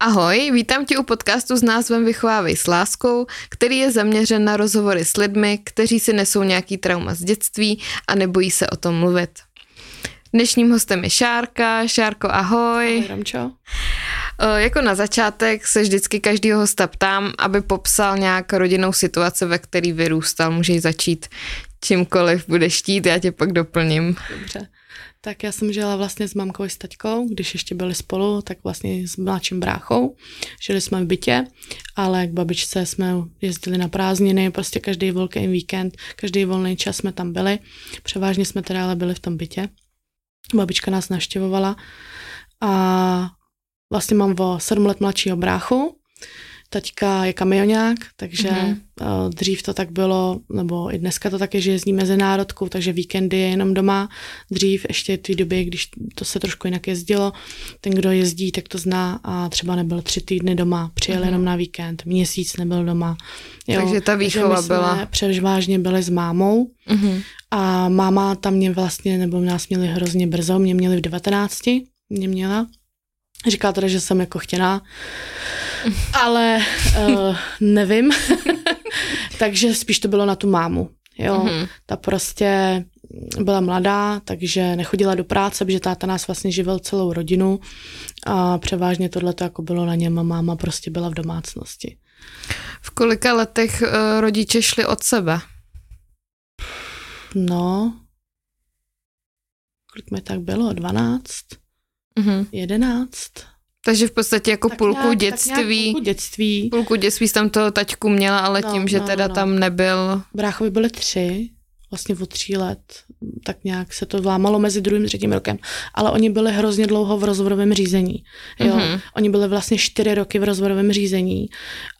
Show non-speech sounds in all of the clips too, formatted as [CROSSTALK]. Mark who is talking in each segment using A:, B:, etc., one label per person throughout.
A: Ahoj, vítám tě u podcastu s názvem Vychovávej s láskou, který je zaměřen na rozhovory s lidmi, kteří si nesou nějaký trauma z dětství a nebojí se o tom mluvit. Dnešním hostem je Šárka. Šárko, ahoj.
B: Ahoj, Ramčo.
A: Jako na začátek se vždycky každýho hosta ptám, aby popsal nějak rodinnou situaci, ve který vyrůstal. Můžeš začít čímkoliv budeš štít, já tě pak doplním.
B: Dobře. Tak já jsem žila vlastně s mamkou i s taťkou, když ještě byli spolu, tak vlastně s mladším bráchou. Žili jsme v bytě, ale k babičce jsme jezdili na prázdniny, prostě každý velký víkend, každý volný čas jsme tam byli. Převážně jsme teda ale byli v tom bytě. Babička nás navštěvovala a vlastně mám o sedm let mladšího bráchu, Taťka je kamionák, takže mm-hmm. dřív to tak bylo, nebo i dneska to tak je, že jezdí mezinárodku, takže víkendy je jenom doma. Dřív ještě v té době, když to se trošku jinak jezdilo, ten, kdo jezdí, tak to zná a třeba nebyl tři týdny doma, přijel mm-hmm. jenom na víkend, měsíc nebyl doma.
A: Jo, takže ta výchova takže byla.
B: Převážně byli s mámou mm-hmm. a máma tam mě vlastně, nebo nás měli hrozně brzo, mě měli v 19, mě měla. Říká teda, že jsem jako chtěná, ale uh, nevím. [LAUGHS] takže spíš to bylo na tu mámu. Jo, mm-hmm. ta prostě byla mladá, takže nechodila do práce, protože táta nás vlastně živil celou rodinu a převážně tohle to jako bylo na něm a máma prostě byla v domácnosti.
A: V kolika letech uh, rodiče šli od sebe?
B: No, kolik mi tak bylo? 12? Mm-hmm. 11.
A: Takže v podstatě jako tak půlku nějak, dětství.
B: půlku dětství.
A: Půlku dětství tam toho taťku měla, ale no, tím, že no, teda no. tam nebyl.
B: Bráchovi byly tři, vlastně o tří let, tak nějak se to vlámalo mezi druhým a třetím rokem. Ale oni byli hrozně dlouho v rozvodovém řízení. Jo? Mm-hmm. Oni byli vlastně čtyři roky v rozvodovém řízení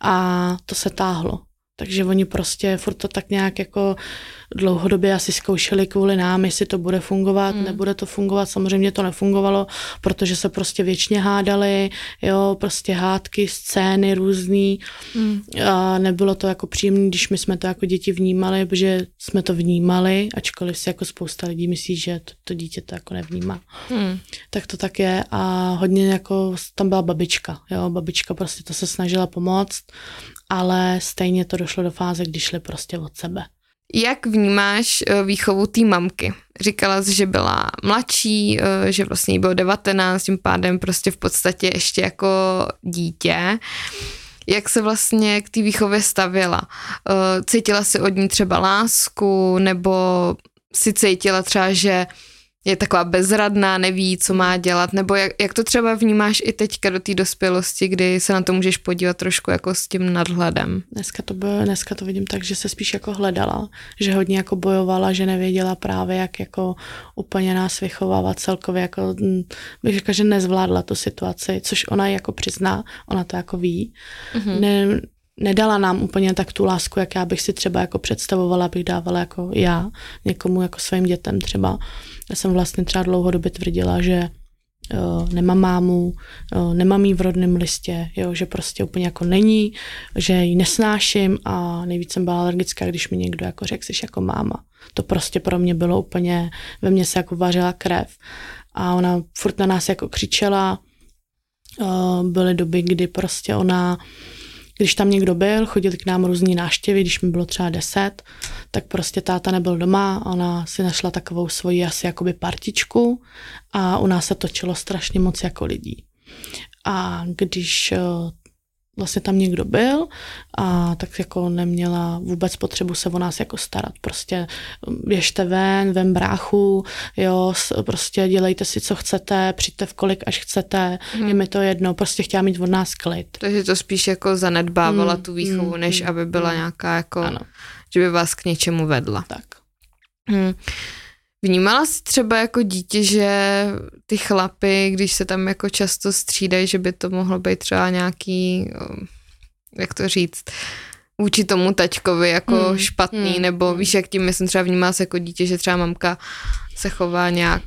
B: a to se táhlo. Takže oni prostě furt to tak nějak jako dlouhodobě asi zkoušeli kvůli nám, jestli to bude fungovat, hmm. nebude to fungovat. Samozřejmě to nefungovalo, protože se prostě věčně hádali, jo, prostě hádky, scény různý. Hmm. A nebylo to jako příjemné, když my jsme to jako děti vnímali, protože jsme to vnímali, ačkoliv si jako spousta lidí myslí, že to, to dítě to jako nevnímá. Hmm. Tak to tak je a hodně jako tam byla babička, jo, babička prostě to se snažila pomoct, ale stejně to došlo do fáze, kdy šli prostě od sebe.
A: Jak vnímáš eh, výchovu té mamky? Říkala jsi, že byla mladší, eh, že vlastně jí bylo 19, tím pádem prostě v podstatě ještě jako dítě. Jak se vlastně k té výchově stavila? Eh, cítila si od ní třeba lásku, nebo si cítila třeba, že je taková bezradná, neví, co má dělat, nebo jak, jak to třeba vnímáš i teďka do té dospělosti, kdy se na to můžeš podívat trošku jako s tím nadhledem?
B: Dneska to, bylo, dneska to vidím tak, že se spíš jako hledala, že hodně jako bojovala, že nevěděla právě, jak jako úplně nás vychovávat celkově, jako hm, bych řekla, že nezvládla tu situaci, což ona jako přizná, ona to jako ví. Mm-hmm. Ne, nedala nám úplně tak tu lásku, jak já bych si třeba jako představovala, bych dávala jako já někomu jako svým dětem třeba. Já jsem vlastně třeba dlouhodobě tvrdila, že uh, nemám mámu, uh, nemám jí v rodném listě, jo, že prostě úplně jako není, že ji nesnáším a nejvíc jsem byla alergická, když mi někdo jako řekl, jsi jako máma. To prostě pro mě bylo úplně, ve mně se jako vařila krev a ona furt na nás jako křičela, uh, byly doby, kdy prostě ona když tam někdo byl, chodili k nám různí náštěvy, když mi bylo třeba deset, tak prostě táta nebyl doma, ona si našla takovou svoji asi jakoby partičku a u nás se točilo strašně moc jako lidí. A když eh, vlastně tam někdo byl a tak jako neměla vůbec potřebu se o nás jako starat. Prostě běžte ven, ven bráchu, jo, prostě dělejte si, co chcete, přijďte v kolik, až chcete, hmm. je mi to jedno, prostě chtěla mít od nás klid.
A: Takže to spíš jako zanedbávala hmm. tu výchovu, hmm. než hmm. aby byla hmm. nějaká jako, ano. že by vás k něčemu vedla.
B: Tak.
A: Hmm. Vnímala jsi třeba jako dítě, že ty chlapy, když se tam jako často střídají, že by to mohlo být třeba nějaký, jak to říct, vůči tomu taťkovi jako hmm. špatný, hmm. nebo víš, jak tím myslím třeba vnímala se jako dítě, že třeba mamka se chová nějak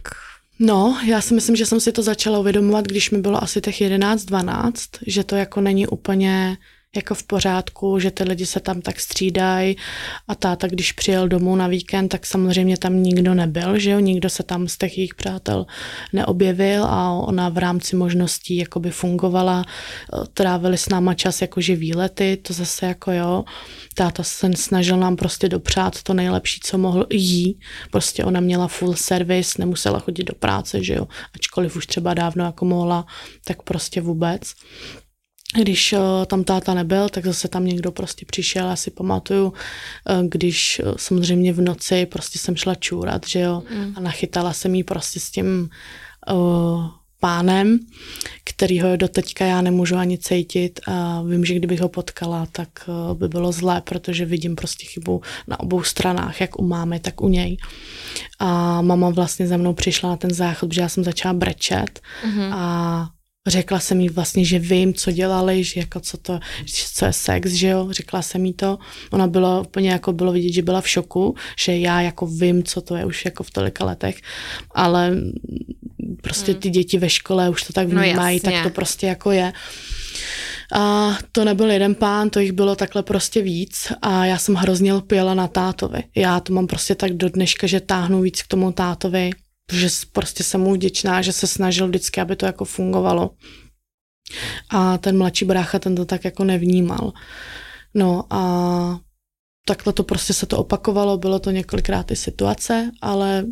B: No, já si myslím, že jsem si to začala uvědomovat, když mi bylo asi těch 11-12, že to jako není úplně jako v pořádku, že ty lidi se tam tak střídají a táta, když přijel domů na víkend, tak samozřejmě tam nikdo nebyl, že jo, nikdo se tam z těch jejich přátel neobjevil a ona v rámci možností jakoby fungovala, trávili s náma čas jakože výlety, to zase jako jo, táta se snažil nám prostě dopřát to nejlepší, co mohl jí, prostě ona měla full service, nemusela chodit do práce, že jo, ačkoliv už třeba dávno jako mohla, tak prostě vůbec když uh, tam táta nebyl, tak zase tam někdo prostě přišel, já si pamatuju, uh, když uh, samozřejmě v noci prostě jsem šla čůrat, že jo, mm. a nachytala jsem jí prostě s tím uh, pánem, kterýho do teďka já nemůžu ani cítit a vím, že kdybych ho potkala, tak by bylo zlé, protože vidím prostě chybu na obou stranách, jak u mámy, tak u něj. A mama vlastně za mnou přišla na ten záchod, protože já jsem začala brečet mm-hmm. a Řekla jsem jí vlastně, že vím, co dělali, že jako co to, co je sex, že jo, řekla jsem jí to. Ona byla úplně jako bylo vidět, že byla v šoku, že já jako vím, co to je už jako v tolika letech, ale prostě ty děti ve škole už to tak no vnímají, no tak to prostě jako je. A to nebyl jeden pán, to jich bylo takhle prostě víc a já jsem hrozně lpěla na tátovi. Já to mám prostě tak do dneška, že táhnu víc k tomu tátovi, že prostě jsem mu vděčná, že se snažil vždycky, aby to jako fungovalo. A ten mladší brácha ten to tak jako nevnímal. No a takhle to prostě se to opakovalo, bylo to několikrát ty situace, ale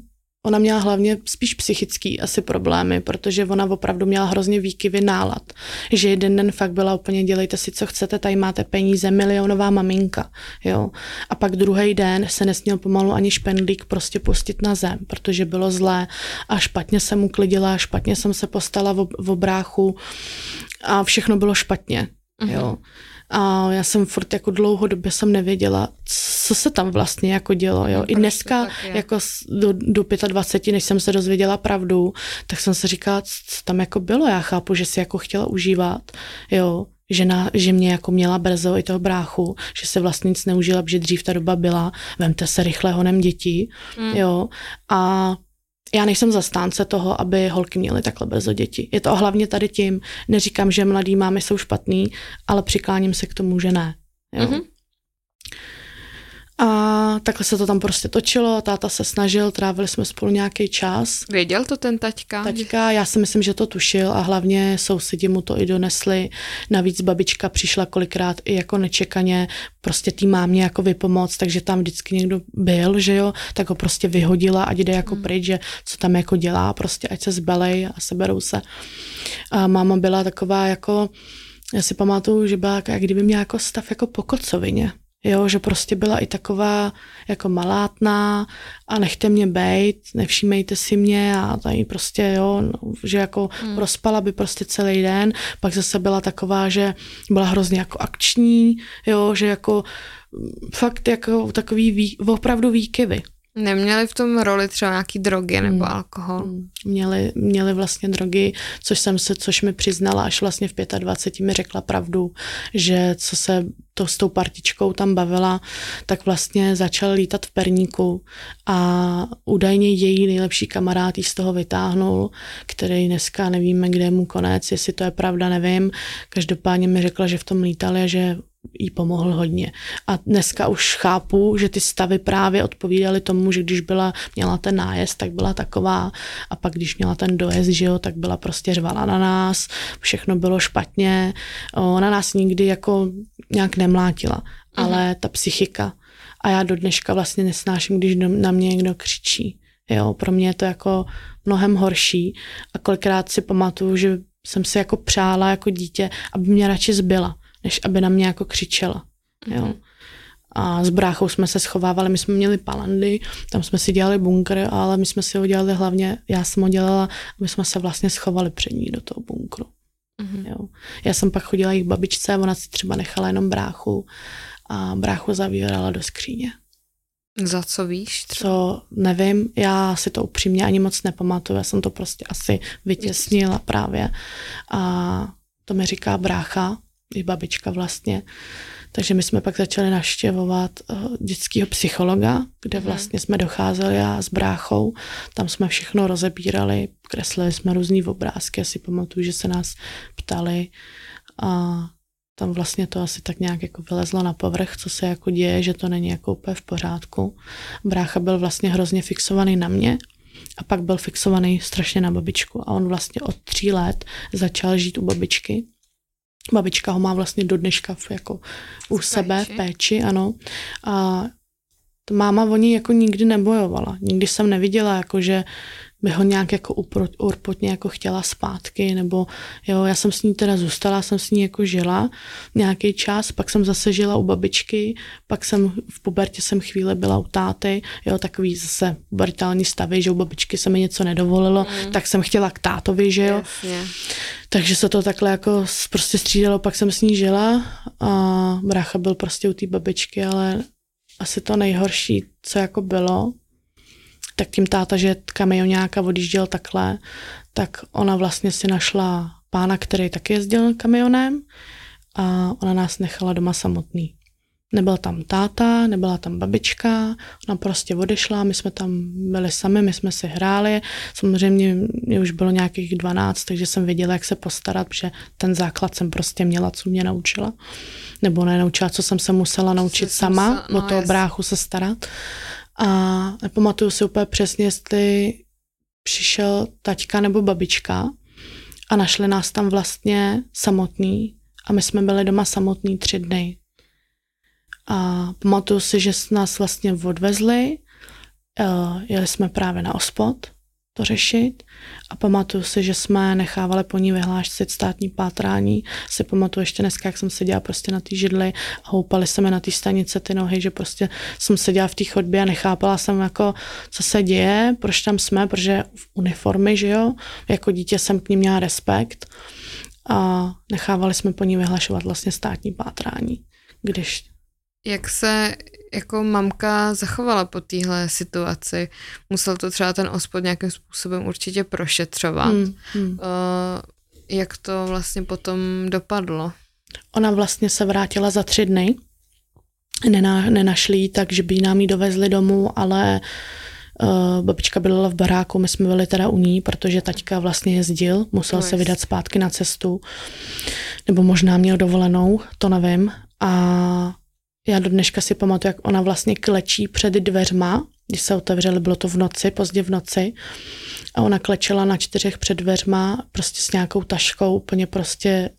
B: Ona měla hlavně spíš psychický asi problémy, protože ona opravdu měla hrozně výkyvy nálad. Že jeden den fakt byla úplně dělejte si, co chcete, tady máte peníze, milionová maminka. Jo. A pak druhý den se nesměl pomalu ani špendlík prostě pustit na zem, protože bylo zlé a špatně jsem uklidila, špatně jsem se postala v, v obráchu a všechno bylo špatně. Uh-huh. Jo. A já jsem furt jako dlouhodobě jsem nevěděla, co se tam vlastně jako dělo. Jo. I dneska jako do, do 25, než jsem se dozvěděla pravdu, tak jsem se říkala, co tam jako bylo. Já chápu, že si jako chtěla užívat, jo, žena, že mě jako měla brzo i toho bráchu, že se vlastně nic neužila, protože dřív ta doba byla, vemte se rychle honem děti, mm. jo, a já nejsem zastánce toho, aby holky měly takhle brzo děti. Je to hlavně tady tím, neříkám, že mladý mámy jsou špatný, ale přikláním se k tomu, že ne. Jo? Mm-hmm. A takhle se to tam prostě točilo, táta se snažil, trávili jsme spolu nějaký čas.
A: Věděl to ten taťka?
B: Taťka, já si myslím, že to tušil a hlavně sousedi mu to i donesli. Navíc babička přišla kolikrát i jako nečekaně prostě tý mámě jako vypomoc, takže tam vždycky někdo byl, že jo, tak ho prostě vyhodila, ať jde jako hmm. pryč, že co tam jako dělá, prostě ať se zbelej a seberou se. A máma byla taková jako, já si pamatuju, že byla jak kdyby měla jako stav jako po kocovině. Jo, že prostě byla i taková jako malátná a nechte mě bejt, nevšímejte si mě a tady prostě, jo, no, že jako hmm. prospala by prostě celý den. Pak zase byla taková, že byla hrozně jako akční, jo, že jako fakt jako takový vý, opravdu výkyvy.
A: Neměli v tom roli třeba nějaký drogy nebo hmm. alkohol? Hmm.
B: Měli, měli vlastně drogy, což jsem se, což mi přiznala až vlastně v 25 mi řekla pravdu, že co se to s tou partičkou tam bavila, tak vlastně začal lítat v perníku a údajně její nejlepší kamarád jí z toho vytáhnul, který dneska nevíme, kde je mu konec, jestli to je pravda, nevím. Každopádně mi řekla, že v tom lítali a že jí pomohl hodně. A dneska už chápu, že ty stavy právě odpovídaly tomu, že když byla, měla ten nájezd, tak byla taková a pak když měla ten dojezd, že jo, tak byla prostě řvala na nás, všechno bylo špatně, ona nás nikdy jako nějak nemlátila, mhm. ale ta psychika a já do dneška vlastně nesnáším, když na mě někdo křičí. Jo, pro mě je to jako mnohem horší a kolikrát si pamatuju, že jsem si jako přála jako dítě, aby mě radši zbyla, než aby na mě jako křičela. Jo. Mm-hmm. A s bráchou jsme se schovávali, my jsme měli palandy, tam jsme si dělali bunkr, ale my jsme si ho dělali hlavně, já jsem ho dělala, aby jsme se vlastně schovali před ní do toho bunkru. Mm-hmm. Jo. Já jsem pak chodila jich babičce, ona si třeba nechala jenom bráchu a bráchu zavírala do skříně.
A: Za co víš?
B: Třeba? Co nevím, já si to upřímně ani moc nepamatuju, já jsem to prostě asi vytěsnila právě. A to mi říká brácha, i babička vlastně. Takže my jsme pak začali navštěvovat uh, dětského psychologa, kde mhm. vlastně jsme docházeli já s bráchou. Tam jsme všechno rozebírali, kreslili jsme různý obrázky. Asi pamatuju, že se nás ptali a tam vlastně to asi tak nějak jako vylezlo na povrch, co se jako děje, že to není jako úplně v pořádku. Brácha byl vlastně hrozně fixovaný na mě a pak byl fixovaný strašně na babičku a on vlastně od tří let začal žít u babičky. Babička ho má vlastně do dneška v, jako u v sebe péči. v péči, ano. A máma o ní jako nikdy nebojovala. Nikdy jsem neviděla, jako že by ho nějak jako urputně jako chtěla zpátky, nebo jo, já jsem s ní teda zůstala, jsem s ní jako žila nějaký čas, pak jsem zase žila u babičky, pak jsem v pubertě jsem chvíli byla u táty, jo, takový zase pubertální stavy, že u babičky se mi něco nedovolilo, mm. tak jsem chtěla k tátovi, že jo. Yeah. Takže se to takhle jako prostě střídalo, pak jsem s ní žila a brácha byl prostě u té babičky, ale asi to nejhorší, co jako bylo, tak tím táta, že kamionňáka odjížděl takhle, tak ona vlastně si našla pána, který taky jezdil kamionem a ona nás nechala doma samotný. Nebyl tam táta, nebyla tam babička, ona prostě odešla, my jsme tam byli sami, my jsme si hráli. Samozřejmě mě už bylo nějakých 12, takže jsem věděla, jak se postarat, protože ten základ jsem prostě měla, co mě naučila. Nebo nenaučila, co jsem se musela naučit sama, musel, no, o toho bráchu se starat. A nepamatuju si úplně přesně, jestli přišel taťka nebo babička a našli nás tam vlastně samotný a my jsme byli doma samotný tři dny. A pamatuju si, že nás vlastně odvezli, jeli jsme právě na ospod to řešit a pamatuju si, že jsme nechávali po ní vyhlášit státní pátrání. Si pamatuju ještě dneska, jak jsem seděla prostě na té židli a houpali se mi na té stanice ty nohy, že prostě jsem seděla v té chodbě a nechápala jsem jako, co se děje, proč tam jsme, protože v uniformy, že jo, jako dítě jsem k ní měla respekt a nechávali jsme po ní vyhlašovat vlastně státní pátrání, když
A: jak se jako mamka zachovala po téhle situaci? Musel to třeba ten ospod nějakým způsobem určitě prošetřovat. Hmm, hmm. Uh, jak to vlastně potom dopadlo?
B: Ona vlastně se vrátila za tři dny. Nena, nenašli ji tak, že by nám ji dovezli domů, ale uh, babička byla v baráku, my jsme byli teda u ní, protože taťka vlastně jezdil, musel se vydat zpátky na cestu, nebo možná měl dovolenou, to nevím. A já do dneška si pamatuju, jak ona vlastně klečí před dveřma, když se otevřely, bylo to v noci, pozdě v noci. A ona klečela na čtyřech před dveřma, prostě s nějakou taškou, úplně prostě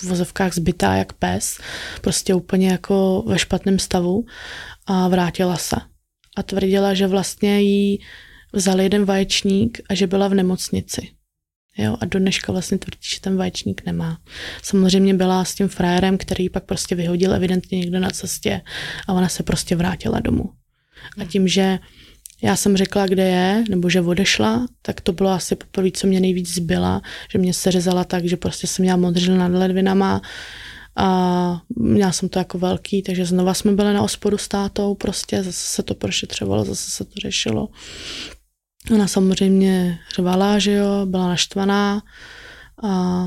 B: v vozovkách zbytá jak pes, prostě úplně jako ve špatném stavu a vrátila se. A tvrdila, že vlastně jí vzal jeden vaječník a že byla v nemocnici. Jo, a do dneška vlastně tvrdí, že ten vaječník nemá. Samozřejmě byla s tím frérem, který pak prostě vyhodil evidentně někde na cestě a ona se prostě vrátila domů. A tím, že já jsem řekla, kde je, nebo že odešla, tak to bylo asi poprvé, co mě nejvíc zbyla, že mě se řezala tak, že prostě jsem měla modřil nad ledvinama a měla jsem to jako velký, takže znova jsme byli na ospodu s tátou, prostě zase se to prošetřovalo, zase se to řešilo. Ona samozřejmě řvala, že jo, byla naštvaná a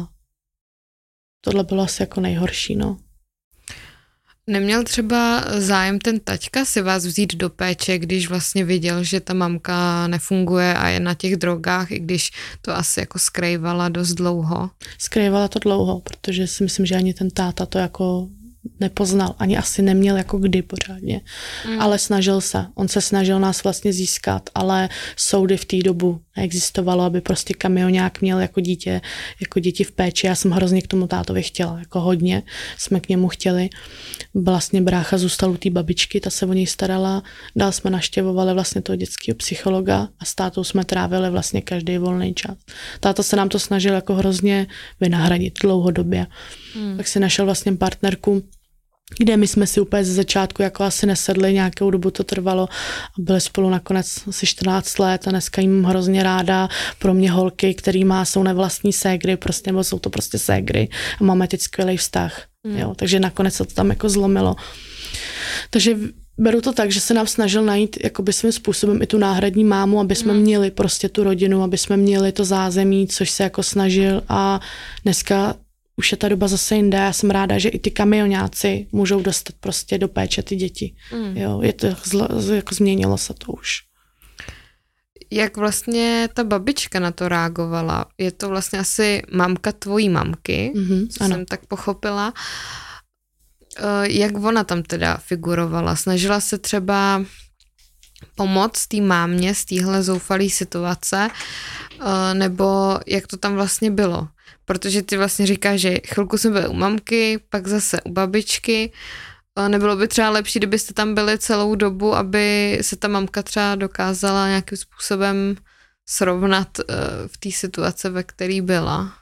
B: tohle bylo asi jako nejhorší, no.
A: Neměl třeba zájem ten taťka si vás vzít do péče, když vlastně viděl, že ta mamka nefunguje a je na těch drogách, i když to asi jako skrývala dost dlouho?
B: Skrývala to dlouho, protože si myslím, že ani ten táta to jako nepoznal, ani asi neměl jako kdy pořádně, mm. ale snažil se. On se snažil nás vlastně získat, ale soudy v té dobu neexistovalo, aby prostě kamionák měl jako dítě, jako děti v péči. Já jsem hrozně k tomu tátovi chtěla, jako hodně jsme k němu chtěli. Vlastně brácha zůstal u té babičky, ta se o něj starala, dál jsme naštěvovali vlastně toho dětského psychologa a s tátou jsme trávili vlastně každý volný čas. Táta se nám to snažil jako hrozně vynahradit dlouhodobě. Hmm. Tak si našel vlastně partnerku, kde my jsme si úplně ze začátku jako asi nesedli, nějakou dobu to trvalo a byli spolu nakonec asi 14 let a dneska jim hrozně ráda. Pro mě holky, který má, jsou nevlastní ségry, prostě, nebo jsou to prostě ségry a máme teď skvělý vztah. Mm. Jo, takže nakonec se to tam jako zlomilo. Takže beru to tak, že se nám snažil najít jakoby svým způsobem i tu náhradní mámu, aby jsme mm. měli prostě tu rodinu, aby jsme měli to zázemí, což se jako snažil a dneska už je ta doba zase jinde. Já jsem ráda, že i ty kamionáci můžou dostat prostě do péče ty děti. Mm. Jo, je to zlo, jako změnilo se to už.
A: Jak vlastně ta babička na to reagovala? Je to vlastně asi mamka tvojí mamky, mm-hmm, co ano. jsem tak pochopila. Eh, jak ona tam teda figurovala? Snažila se třeba pomoct té mámě z téhle zoufalé situace, eh, nebo jak to tam vlastně bylo? Protože ty vlastně říkáš, že chvilku jsme byli u mamky, pak zase u babičky. Nebylo by třeba lepší, kdybyste tam byli celou dobu, aby se ta mamka třeba dokázala nějakým způsobem srovnat uh, v té situace, ve které byla?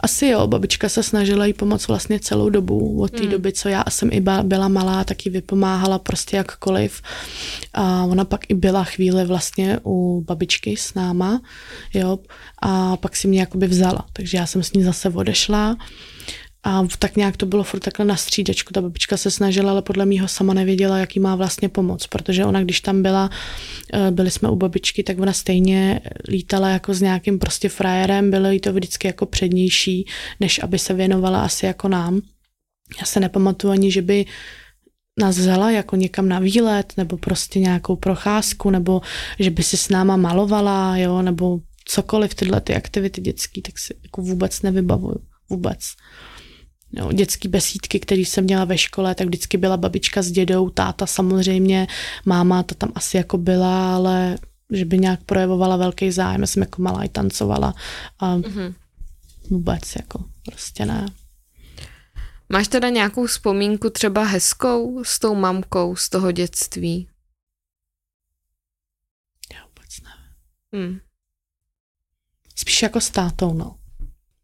B: Asi jo, babička se snažila jí pomoct vlastně celou dobu, od té hmm. doby, co já jsem i byla malá, tak jí vypomáhala prostě jakkoliv. A ona pak i byla chvíli vlastně u babičky s náma, jo, a pak si mě jakoby vzala, takže já jsem s ní zase odešla a tak nějak to bylo furt takhle na střídečku. Ta babička se snažila, ale podle mýho sama nevěděla, jaký má vlastně pomoc, protože ona, když tam byla, eh, byli jsme u babičky, tak ona stejně lítala jako s nějakým prostě frajerem, bylo jí to vždycky jako přednější, než aby se věnovala asi jako nám. Já se nepamatuju ani, že by nás vzala jako někam na výlet, nebo prostě nějakou procházku, nebo že by si s náma malovala, jo, nebo cokoliv tyhle ty aktivity dětské, tak si jako vůbec nevybavuju. Vůbec no, dětské besídky, které jsem měla ve škole, tak vždycky byla babička s dědou, táta samozřejmě, máma ta tam asi jako byla, ale že by nějak projevovala velký zájem, já jsem jako malá i tancovala a mm-hmm. vůbec jako prostě ne.
A: Máš teda nějakou vzpomínku třeba hezkou s tou mamkou z toho dětství?
B: Já vůbec ne. Hmm. Spíš jako s tátou, no.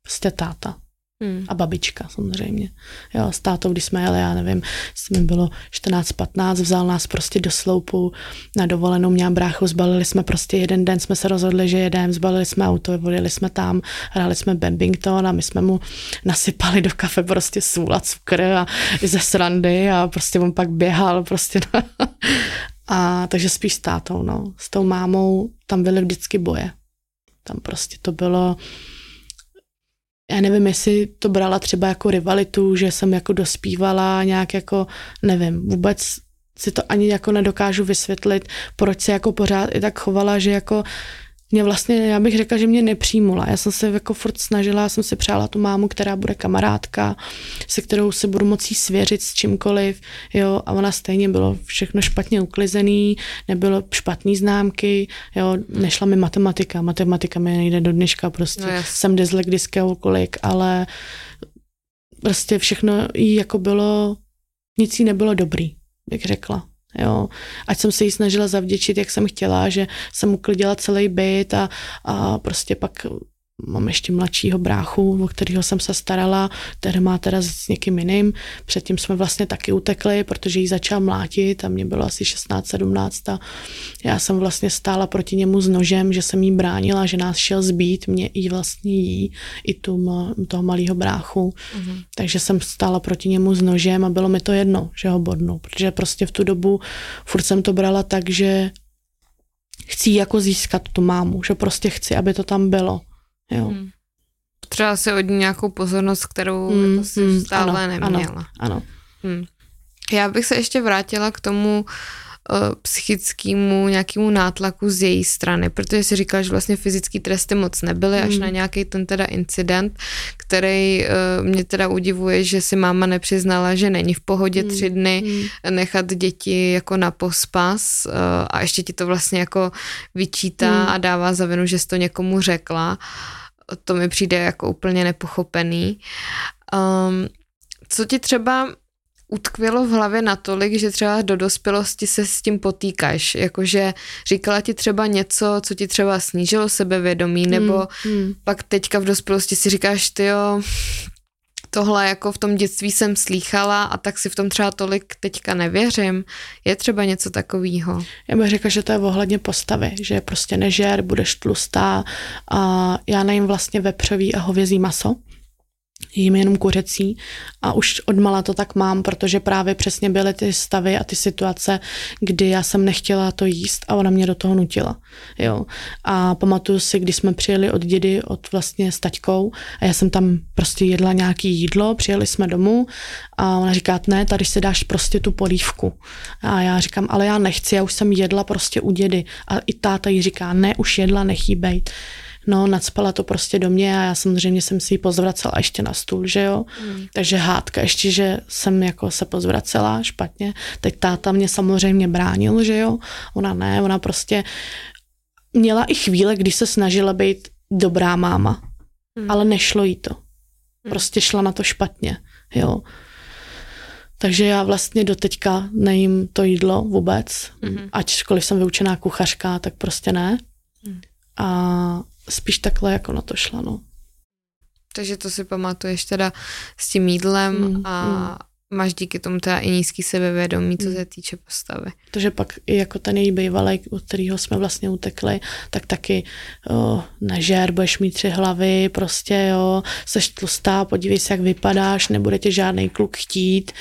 B: Prostě táta. Hmm. A babička samozřejmě. Jo, s tátou, když jsme jeli, já nevím, mi bylo 14-15, vzal nás prostě do sloupu na dovolenou, měl bráchu, zbalili jsme prostě jeden den, jsme se rozhodli, že jedeme, zbalili jsme auto, volili jsme tam, hráli jsme Bambington a my jsme mu nasypali do kafe prostě sůl a cukr a ze srandy a prostě on pak běhal prostě. [LAUGHS] a takže spíš s tátou, no. S tou mámou tam byly vždycky boje. Tam prostě to bylo, já nevím, jestli to brala třeba jako rivalitu, že jsem jako dospívala nějak jako, nevím, vůbec si to ani jako nedokážu vysvětlit, proč se jako pořád i tak chovala, že jako mě vlastně, já bych řekla, že mě nepřijmula. Já jsem se jako furt snažila, já jsem si přála tu mámu, která bude kamarádka, se kterou se budu moci svěřit s čímkoliv, jo, a ona stejně bylo všechno špatně uklizený, nebylo špatný známky, jo, nešla mi matematika, matematika mi nejde do dneška, prostě no jsem kolik, ale prostě všechno jí jako bylo, nic jí nebylo dobrý, bych řekla. Jo. Ať jsem se jí snažila zavděčit, jak jsem chtěla, že jsem uklidila celý byt a, a prostě pak mám ještě mladšího bráchu, o kterého jsem se starala, který má teda s někým jiným. Předtím jsme vlastně taky utekli, protože jí začal mlátit a mě bylo asi 16-17 a já jsem vlastně stála proti němu s nožem, že jsem jí bránila, že nás šel zbít, mě i vlastně jí, i tu, toho malého bráchu. Mm-hmm. Takže jsem stála proti němu s nožem a bylo mi to jedno, že ho bodnu, protože prostě v tu dobu furt jsem to brala tak, že chci jako získat tu mámu, že prostě chci, aby to tam bylo. Jo. Hmm.
A: Třeba si od ní nějakou pozornost, kterou hmm, jako si hmm, stále ano, neměla.
B: Ano, ano.
A: Hmm. Já bych se ještě vrátila k tomu psychickému nějakému nátlaku z její strany, protože si říkala, že vlastně fyzický tresty moc nebyly, až mm. na nějaký ten teda incident, který uh, mě teda udivuje, že si máma nepřiznala, že není v pohodě mm. tři dny mm. nechat děti jako na pospas uh, a ještě ti to vlastně jako vyčítá mm. a dává za vinu, že jsi to někomu řekla. To mi přijde jako úplně nepochopený. Um, co ti třeba utkvělo v hlavě natolik, že třeba do dospělosti se s tím potýkáš, jakože říkala ti třeba něco, co ti třeba snížilo sebevědomí, nebo hmm, hmm. pak teďka v dospělosti si říkáš, ty jo, tohle jako v tom dětství jsem slýchala a tak si v tom třeba tolik teďka nevěřím. Je třeba něco takového?
B: Já bych řekla, že to je ohledně postavy, že prostě nežer, budeš tlustá a já nejím vlastně vepřový a hovězí maso jím jenom kuřecí a už odmala to tak mám, protože právě přesně byly ty stavy a ty situace, kdy já jsem nechtěla to jíst a ona mě do toho nutila. Jo. A pamatuju si, když jsme přijeli od dědy, od vlastně s taťkou a já jsem tam prostě jedla nějaký jídlo, přijeli jsme domů a ona říká, ne, tady si dáš prostě tu polívku. A já říkám, ale já nechci, já už jsem jedla prostě u dědy. A i táta jí říká, ne, už jedla, nechýbej. No, nadspala to prostě do mě a já samozřejmě jsem si ji pozvracela ještě na stůl, že jo. Mm. Takže hádka ještě, že jsem jako se pozvracela špatně. Teď táta mě samozřejmě bránil, že jo. Ona ne, ona prostě měla i chvíle, kdy se snažila být dobrá máma, mm. ale nešlo jí to. Mm. Prostě šla na to špatně, jo. Takže já vlastně doteďka nejím to jídlo vůbec, mm. ačkoliv jsem vyučená kuchařka, tak prostě ne. Mm. A spíš takhle jako na to šla, no.
A: Takže to si pamatuješ teda s tím jídlem mm, a mm. Máš díky tomu teda i nízký sebevědomí, co mm. se týče postavy.
B: Takže pak i jako ten její bývalý, od kterého jsme vlastně utekli, tak taky o, nežer, budeš mít tři hlavy, prostě jo, seš tlustá, podívej se, jak vypadáš, nebude tě žádný kluk chtít.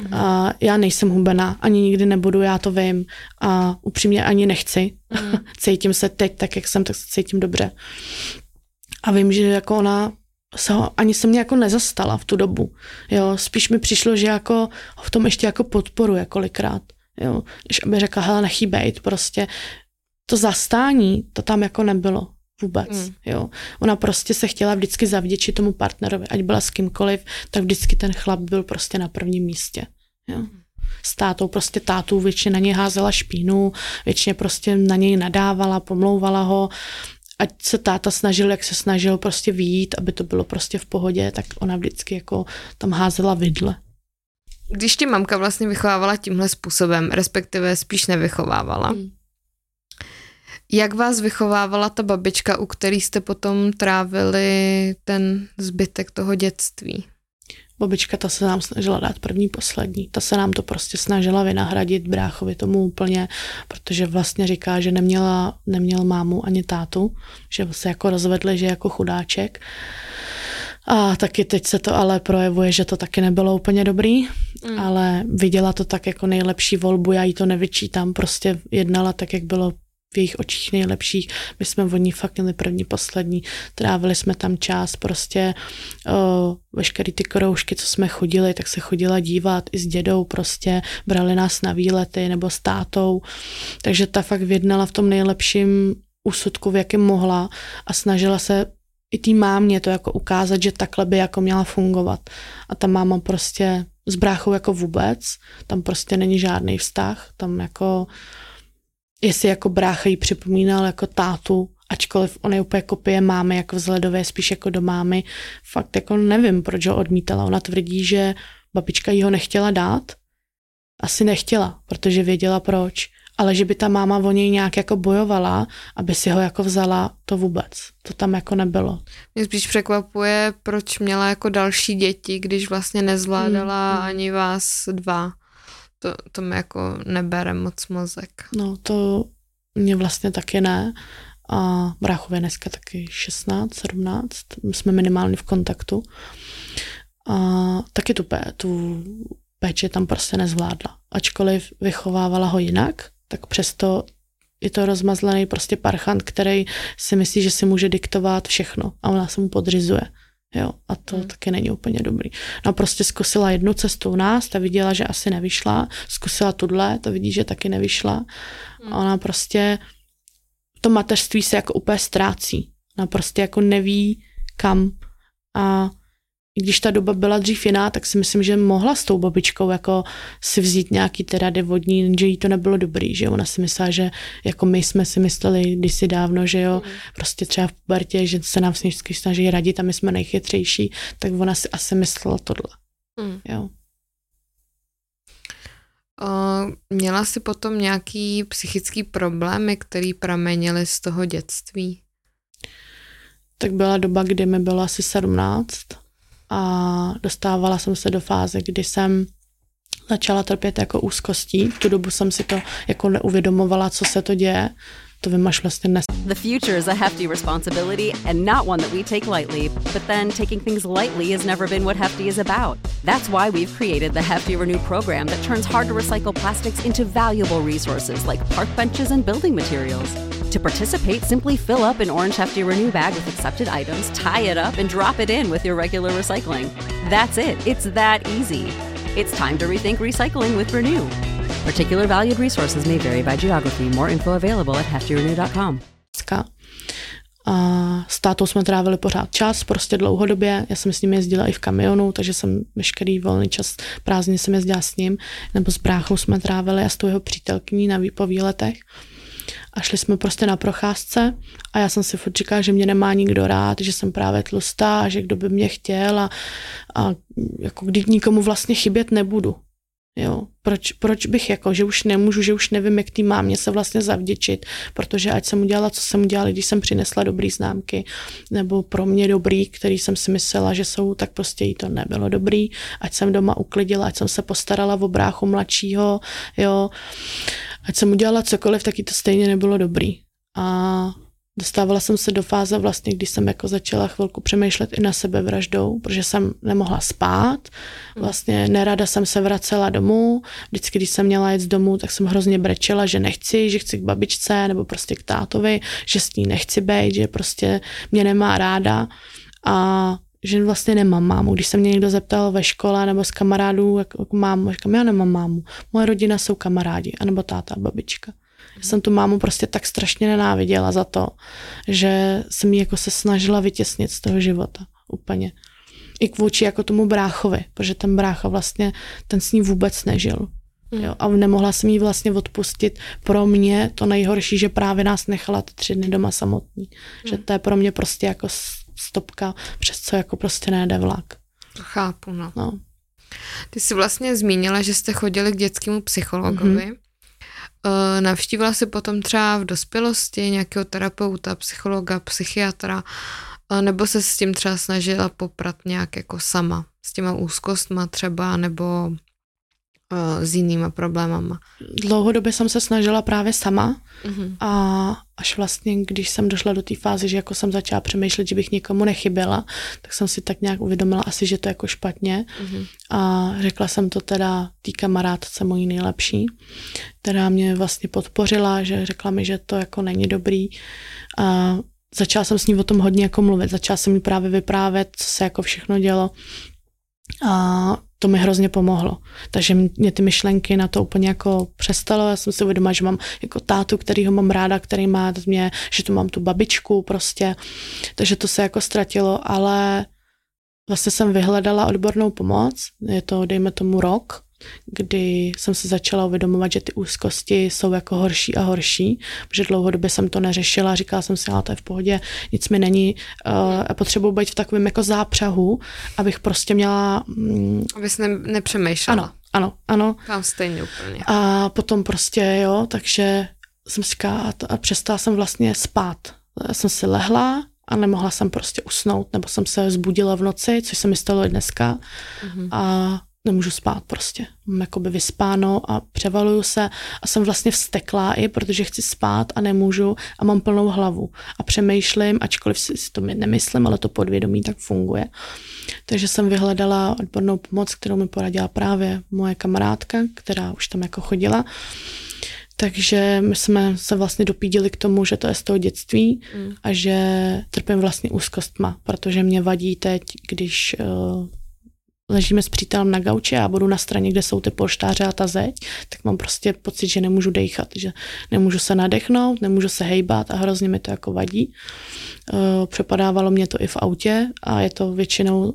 B: Mm. A já nejsem hubená, ani nikdy nebudu, já to vím a upřímně ani nechci. Mm. [LAUGHS] cítím se teď tak, jak jsem, tak se cítím dobře. A vím, že jako ona se ho, ani se mě jako nezastala v tu dobu. Jo, spíš mi přišlo, že jako v tom ještě jako podporuje kolikrát. Jo, když aby řekla, hele, nechybejt, prostě to zastání, to tam jako nebylo vůbec, mm. jo. Ona prostě se chtěla vždycky zavděčit tomu partnerovi, ať byla s kýmkoliv, tak vždycky ten chlap byl prostě na prvním místě, jo. Mm s tátou, prostě tátu většině na něj házela špínu, většině prostě na něj nadávala, pomlouvala ho, ať se táta snažil, jak se snažil prostě výjít, aby to bylo prostě v pohodě, tak ona vždycky jako tam házela vidle.
A: Když ti mamka vlastně vychovávala tímhle způsobem, respektive spíš nevychovávala, hmm. jak vás vychovávala ta babička, u který jste potom trávili ten zbytek toho dětství?
B: Babička ta se nám snažila dát první, poslední. Ta se nám to prostě snažila vynahradit bráchovi tomu úplně, protože vlastně říká, že neměla, neměl mámu ani tátu, že se jako rozvedli, že jako chudáček. A taky teď se to ale projevuje, že to taky nebylo úplně dobrý, mm. ale viděla to tak jako nejlepší volbu, já jí to nevyčítám, prostě jednala tak, jak bylo v jejich očích nejlepších. My jsme o ní fakt měli první, poslední. Trávili jsme tam čas, prostě o, veškerý ty kroužky, co jsme chodili, tak se chodila dívat i s dědou, prostě brali nás na výlety nebo s tátou. Takže ta fakt vědnala v tom nejlepším úsudku, v jakém mohla a snažila se i tý mámě to jako ukázat, že takhle by jako měla fungovat. A ta máma prostě s bráchou jako vůbec, tam prostě není žádný vztah, tam jako jestli jako brácha jí připomínal jako tátu, ačkoliv on je úplně kopie mámy, jako vzhledové, spíš jako do mámy. Fakt jako nevím, proč ho odmítala. Ona tvrdí, že babička jí ho nechtěla dát. Asi nechtěla, protože věděla proč. Ale že by ta máma o něj nějak jako bojovala, aby si ho jako vzala, to vůbec. To tam jako nebylo.
A: Mě spíš překvapuje, proč měla jako další děti, když vlastně nezvládala hmm. ani vás dva to, to mi jako nebere moc mozek.
B: No to mě vlastně taky ne. A bráchově dneska taky 16, 17, jsme minimálně v kontaktu. A taky tu, pé, tu péči tam prostě nezvládla. Ačkoliv vychovávala ho jinak, tak přesto je to rozmazlený prostě parchant, který si myslí, že si může diktovat všechno a ona se mu podřizuje. Jo, a to hmm. taky není úplně dobrý. No prostě zkusila jednu cestu u nás, ta viděla, že asi nevyšla, zkusila tudle, to vidí, že taky nevyšla. Hmm. Ona prostě to mateřství se jako úplně ztrácí. Ona prostě jako neví kam a i když ta doba byla dřív jiná, tak si myslím, že mohla s tou babičkou jako si vzít nějaký ty rady vodní, že jí to nebylo dobrý, že ona si myslela, že jako my jsme si mysleli kdysi dávno, že jo, mm. prostě třeba v pubertě, že se nám vždycky snaží radit a my jsme nejchytřejší, tak ona si asi myslela tohle. Mm. Jo.
A: Měla jsi potom nějaký psychický problémy, který pramenily z toho dětství?
B: Tak byla doba, kdy mi bylo asi 17 a dostávala jsem se do fáze, kdy jsem začala trpět jako úzkostí. V tu dobu jsem si to jako neuvědomovala, co se to děje. To vím až vlastně dnes.
C: The future is a hefty responsibility and not one that we take lightly. But then taking things lightly has never been what Hefty is about. That's why we've created the Hefty Renew program that turns hard to recycle plastics into valuable resources like park benches and building materials. To participate, simply fill up an orange Hefty Renew bag with accepted items, tie it up, and drop it in with your regular recycling. That's it. It's that easy. It's time to rethink recycling with Renew. Particular valued resources may vary by geography. More info available at heftyrenew.com.
B: A s tátou jsme trávili pořád čas, prostě dlouhodobě. Já jsem s ním jezdila i v kamionu, takže jsem veškerý volný čas prázdně jsem jezdila s ním, nebo s bráchou jsme trávili a s tou jeho přítelkyní na po výletech a šli jsme prostě na procházce a já jsem si furt říkala, že mě nemá nikdo rád, že jsem právě tlustá, že kdo by mě chtěl a, a jako když nikomu vlastně chybět nebudu. Jo, proč, proč bych jako, že už nemůžu, že už nevím, jak tý mámě se vlastně zavděčit, protože ať jsem udělala, co jsem udělala, když jsem přinesla dobrý známky, nebo pro mě dobrý, který jsem si myslela, že jsou, tak prostě jí to nebylo dobrý, ať jsem doma uklidila, ať jsem se postarala o bráchu mladšího, jo, ať jsem udělala cokoliv, tak jí to stejně nebylo dobrý. A dostávala jsem se do fáze vlastně, když jsem jako začala chvilku přemýšlet i na sebe vraždou, protože jsem nemohla spát, vlastně nerada jsem se vracela domů, vždycky, když jsem měla jít z domů, tak jsem hrozně brečela, že nechci, že chci k babičce nebo prostě k tátovi, že s ní nechci být, že prostě mě nemá ráda. A že vlastně nemám mámu. Když se mě někdo zeptal ve škole nebo s kamarádů, jak, jak mámu, říkám, já nemám mámu. Moje rodina jsou kamarádi, anebo táta, babička. Já jsem tu mámu prostě tak strašně nenáviděla za to, že jsem ji jako se snažila vytěsnit z toho života úplně. I k vůči jako tomu bráchovi, protože ten brácha vlastně, ten s ní vůbec nežil. Hmm. Jo, a nemohla jsem jí vlastně odpustit. Pro mě to nejhorší, že právě nás nechala ty tři dny doma samotný. Hmm. Že to je pro mě prostě jako stopka, přes co jako prostě nejde vlak.
A: Chápu, no. no. Ty jsi vlastně zmínila, že jste chodili k dětskému psychologovi. Mm-hmm. Navštívila jsi potom třeba v dospělosti nějakého terapeuta, psychologa, psychiatra, nebo se s tím třeba snažila poprat nějak jako sama, s těma úzkostma třeba, nebo s jinýma problémama?
B: Dlouhodobě jsem se snažila právě sama mm-hmm. a až vlastně, když jsem došla do té fáze, že jako jsem začala přemýšlet, že bych nikomu nechyběla, tak jsem si tak nějak uvědomila asi, že to je jako špatně mm-hmm. a řekla jsem to teda té kamarádce mojí nejlepší, která mě vlastně podpořila, že řekla mi, že to jako není dobrý a začala jsem s ní o tom hodně jako mluvit, začala jsem mi právě vyprávět, co se jako všechno dělo a to mi hrozně pomohlo. Takže mě ty myšlenky na to úplně jako přestalo. Já jsem si uvědomila, že mám jako tátu, který ho mám ráda, který má mě, že tu mám tu babičku prostě. Takže to se jako ztratilo, ale vlastně jsem vyhledala odbornou pomoc. Je to, dejme tomu, rok kdy jsem se začala uvědomovat, že ty úzkosti jsou jako horší a horší, protože dlouhodobě jsem to neřešila, říkala jsem si, ale to je v pohodě, nic mi není, uh, potřebuji být v takovém jako zápřahu, abych prostě měla...
A: Um, Abys ne, nepřemýšlela.
B: Ano, ano, ano.
A: Tam stejně úplně.
B: A potom prostě, jo, takže jsem si říkala, a přestala jsem vlastně spát. Já jsem si lehla, a nemohla jsem prostě usnout, nebo jsem se zbudila v noci, což se mi stalo i dneska. Mm-hmm. A nemůžu spát prostě. Mám jakoby vyspáno a převaluju se a jsem vlastně vsteklá i, protože chci spát a nemůžu a mám plnou hlavu a přemýšlím, ačkoliv si, si to nemyslím, ale to podvědomí tak funguje. Takže jsem vyhledala odbornou pomoc, kterou mi poradila právě moje kamarádka, která už tam jako chodila. Takže my jsme se vlastně dopídili k tomu, že to je z toho dětství mm. a že trpím vlastně úzkostma, protože mě vadí teď, když uh, ležíme s přítelem na gauči a budu na straně, kde jsou ty polštáře a ta zeď, tak mám prostě pocit, že nemůžu dechat, že nemůžu se nadechnout, nemůžu se hejbat a hrozně mi to jako vadí. Uh, přepadávalo mě to i v autě a je to většinou